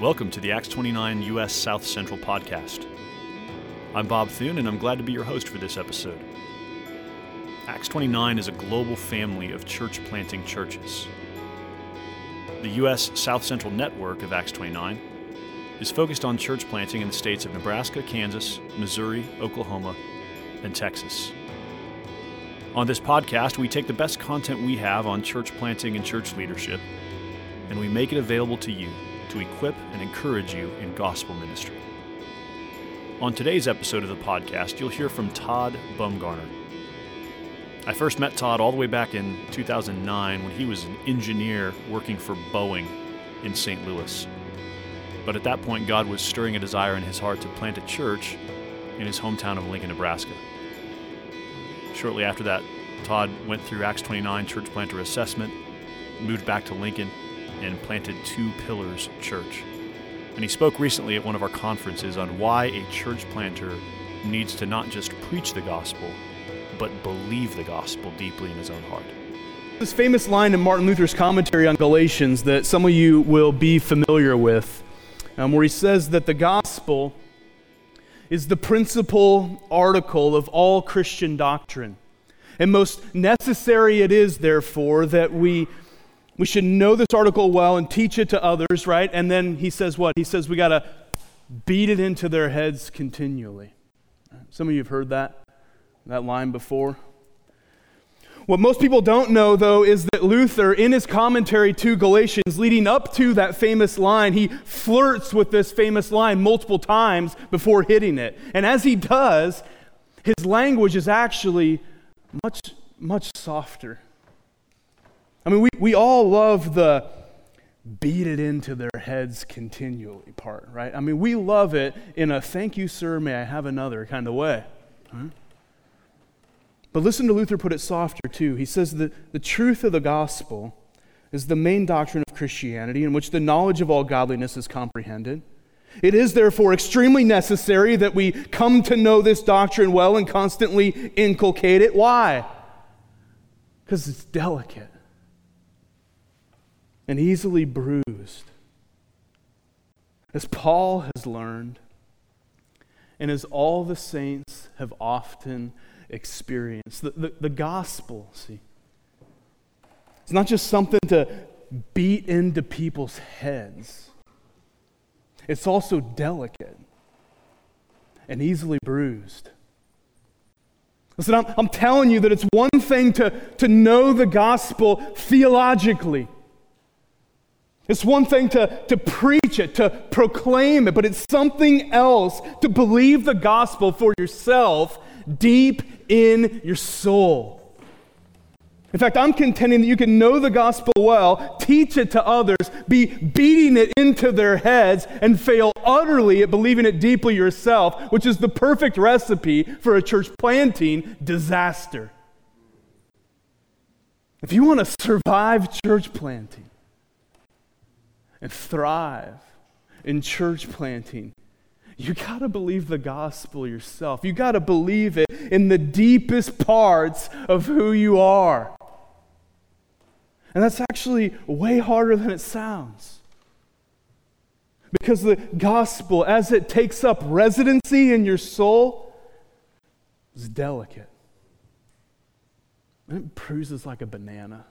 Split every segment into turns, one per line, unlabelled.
Welcome to the Acts 29 U.S. South Central podcast. I'm Bob Thune, and I'm glad to be your host for this episode. Acts 29 is a global family of church planting churches. The U.S. South Central network of Acts 29 is focused on church planting in the states of Nebraska, Kansas, Missouri, Oklahoma, and Texas. On this podcast, we take the best content we have on church planting and church leadership, and we make it available to you to equip and encourage you in gospel ministry. On today's episode of the podcast, you'll hear from Todd Bumgarner. I first met Todd all the way back in 2009 when he was an engineer working for Boeing in St. Louis. But at that point, God was stirring a desire in his heart to plant a church in his hometown of Lincoln, Nebraska. Shortly after that, Todd went through Acts 29 church planter assessment, moved back to Lincoln, and planted Two Pillars Church. And he spoke recently at one of our conferences on why a church planter needs to not just preach the gospel, but believe the gospel deeply in his own heart.
This famous line in Martin Luther's commentary on Galatians that some of you will be familiar with, um, where he says that the gospel is the principal article of all Christian doctrine. And most necessary it is, therefore, that we, we should know this article well and teach it to others, right? And then he says what? He says we got to beat it into their heads continually. Some of you have heard that, that line before. What most people don't know, though, is that Luther, in his commentary to Galatians, leading up to that famous line, he flirts with this famous line multiple times before hitting it. And as he does, his language is actually much, much softer. I mean, we, we all love the beat it into their heads continually part, right? I mean, we love it in a thank you, sir, may I have another kind of way. Huh? But listen to Luther put it softer, too. He says that the truth of the gospel is the main doctrine of Christianity in which the knowledge of all godliness is comprehended. It is therefore extremely necessary that we come to know this doctrine well and constantly inculcate it. Why? Because it's delicate and easily bruised. As Paul has learned, and as all the saints have often experienced, The, the, the, gospel, see, it's not just something to beat into people's heads, it's also delicate and easily bruised. Listen, I'm, I'm telling you that it's one thing to, to know the gospel theologically. It's one thing to, to preach it, to proclaim it, but it's something else to believe the gospel for yourself deep in your soul. In fact, I'm contending that you can know the gospel well, teach it to others, be beating it into their heads, and fail utterly at believing it deeply yourself, which is the perfect recipe for a church planting disaster. If you want to survive church planting and thrive in church planting, you got to believe the gospel yourself. You got to believe it in the deepest parts of who you are. And that's actually way harder than it sounds. Because the gospel, as it takes up residency in your soul, is delicate. And it bruises like a banana.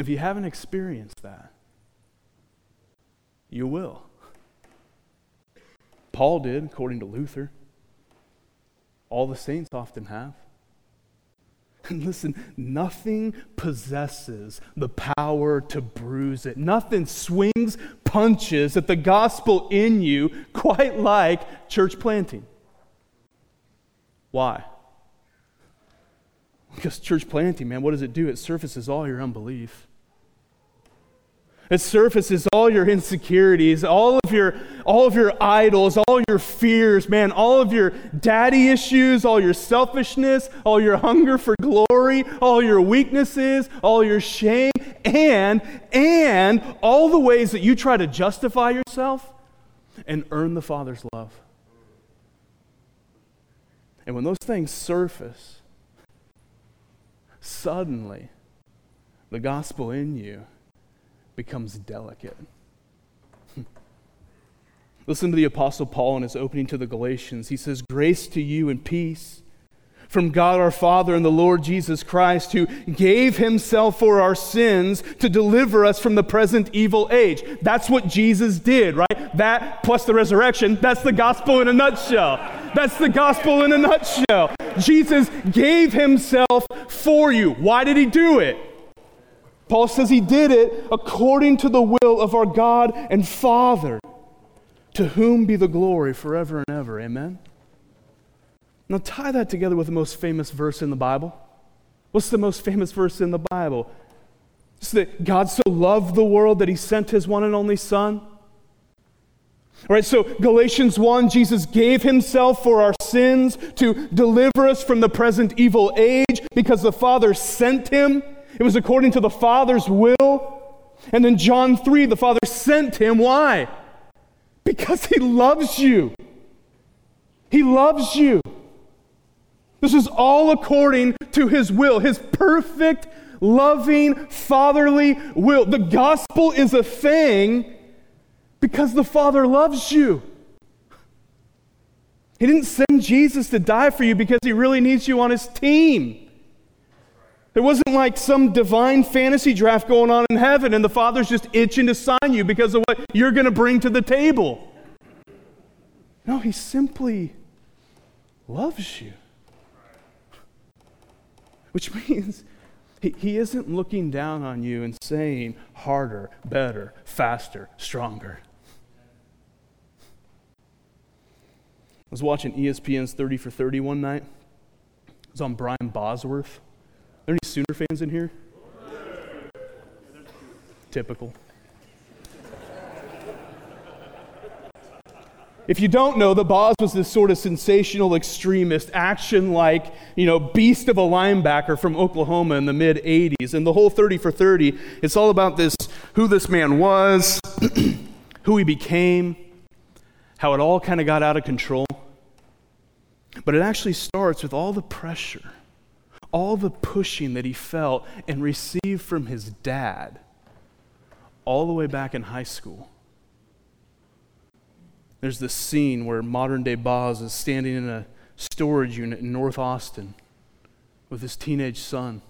And if you haven't experienced that, you will. Paul did, according to Luther. All the saints often have. And listen, nothing possesses the power to bruise it. Nothing swings punches at the gospel in you quite like church planting. Why? Because church planting, man, what does it do? It surfaces all your unbelief. It surfaces all your insecurities, all of your, all of your idols, all your fears, man, all of your daddy issues, all your selfishness, all your hunger for glory, all your weaknesses, all your shame, and, and all the ways that you try to justify yourself and earn the Father's love. And when those things surface, suddenly the gospel in you becomes delicate. Listen to the Apostle Paul in his opening to the Galatians. He says, Grace to you and peace from God our Father and the Lord Jesus Christ, who gave himself for our sins to deliver us from the present evil age. That's what Jesus did, right? That plus the resurrection, that's the gospel in a nutshell. That's the gospel in a nutshell. Jesus gave himself for you. Why did he do it? Paul says he did it according to the will of our God and Father, to whom be the glory forever and ever. Amen. Now, tie that together with the most famous verse in the Bible. What's the most famous verse in the Bible? It's that God so loved the world that he sent his one and only Son. All right, so Galatians 1, Jesus gave himself for our sins to deliver us from the present evil age because the Father sent him. It was according to the Father's will. And then John 3, the Father sent him. Why? Because he loves you. He loves you. This is all according to his will, his perfect, loving, fatherly will. The gospel is a thing because the Father loves you. He didn't send Jesus to die for you because he really needs you on his team. It wasn't like some divine fantasy draft going on in heaven and the Father's just itching to sign you because of what you're going to bring to the table. No, he simply loves you. Which means he, he isn't looking down on you and saying harder, better, faster, stronger. I was watching ESPN's 30 for 30 one night. It was on Brian Bosworth. Sooner fans in here? Typical. If you don't know, the Boz was this sort of sensational extremist, action like, you know, beast of a linebacker from Oklahoma in the mid 80s. And the whole 30 for 30, it's all about this who this man was, who he became, how it all kind of got out of control. But it actually starts with all the pressure, all the pushing that he felt and received from his dad all the way back in high school. There's this scene where modern day Boz is standing in a storage unit in North Austin with his teenage son,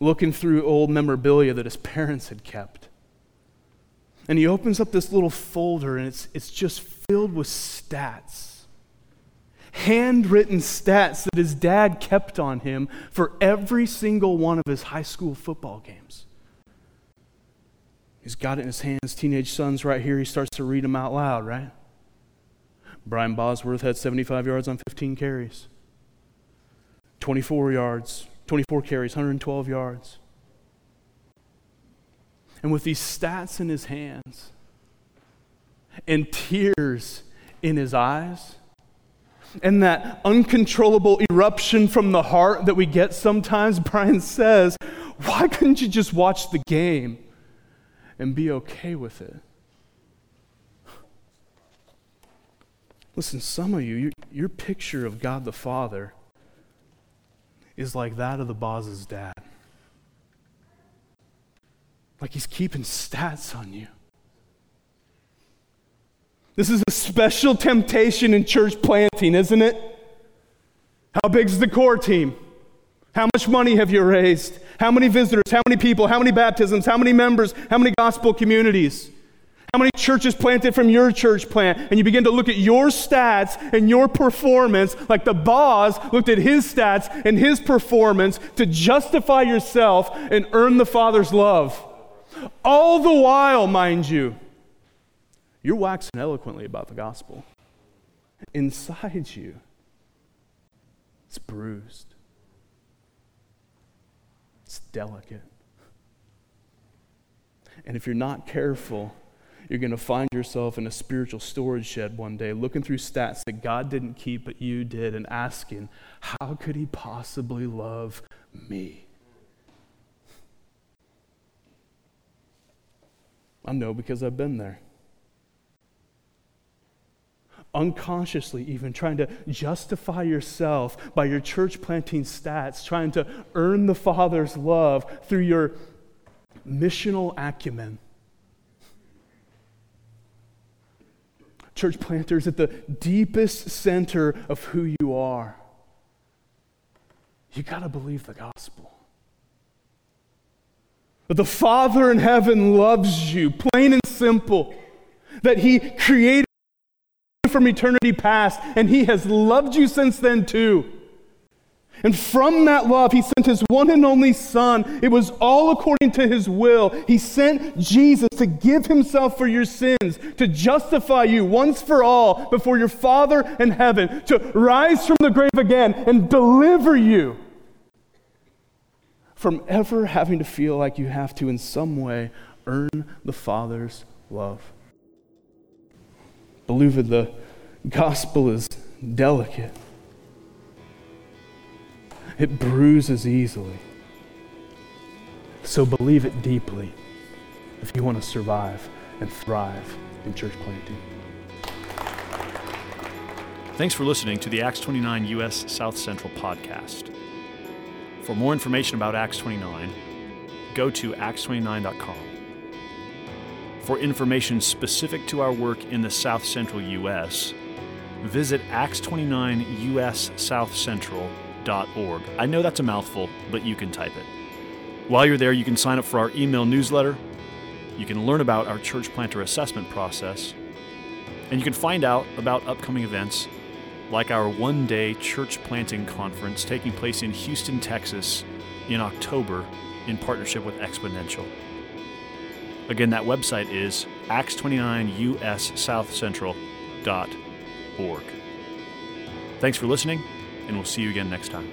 looking through old memorabilia that his parents had kept. And he opens up this little folder, and it's, it's just filled with stats handwritten stats that his dad kept on him for every single one of his high school football games. He's got it in his hands. Teenage son's right here. He starts to read them out loud, right? Brian Bosworth had 75 yards on 15 carries, 24 yards, 24 carries, 112 yards. And with these stats in his hands and tears in his eyes, and that uncontrollable eruption from the heart that we get sometimes, Brian says, Why couldn't you just watch the game? and be okay with it. Listen, some of you, your, picture of God the Father is like that of the Boz's dad. Like he's keeping stats on you. This is a special temptation in church planting, isn't it? How big's the core team? How much money have you raised? How many visitors? How many people? How many baptisms? How many members? How many gospel communities? How many churches planted from your church plant? And you begin to look at your stats and your performance, like the Boz looked at his stats and his performance to justify yourself and earn the Father's love. All the while, mind you, you're waxing eloquently about the gospel. Inside you, it's bruised. It's delicate. And if you're not careful, you're going to find yourself in a spiritual storage shed one day looking through stats that God didn't keep but you did and asking, How could He possibly love me? I know because I've been there unconsciously even trying to justify yourself by your church planting stats, trying to earn the Father's love through your missional acumen. Church planters, at the deepest center of who you are, you got to believe the gospel. That the Father in heaven loves you, plain and simple. That He created from eternity past, and He has loved you since then too. And from that love, he sent his one and only Son. It was all according to his will. He sent Jesus to give himself for your sins, to justify you once for all before your Father in heaven, to rise from the grave again and deliver you from ever having to feel like you have to, in some way, earn the Father's love. Beloved, the gospel is delicate it bruises easily. So believe it deeply if you want to survive and thrive in church planting.
Thanks for listening to the Acts 29 U.S. South Central podcast. For more information about Acts 29, go to acts29.com. For information specific to our work in the South Central U.S., visit Acts29USSouthCentral.org. I know that's a mouthful, but you can type it. While you're there, you can sign up for our email newsletter. You can learn about our church planter assessment process. And you can find out about upcoming events like our one day church planting conference taking place in Houston, Texas in October in partnership with Exponential. Again, that website is acts29ussouthcentral.org. Thanks for listening and we'll see you again next time.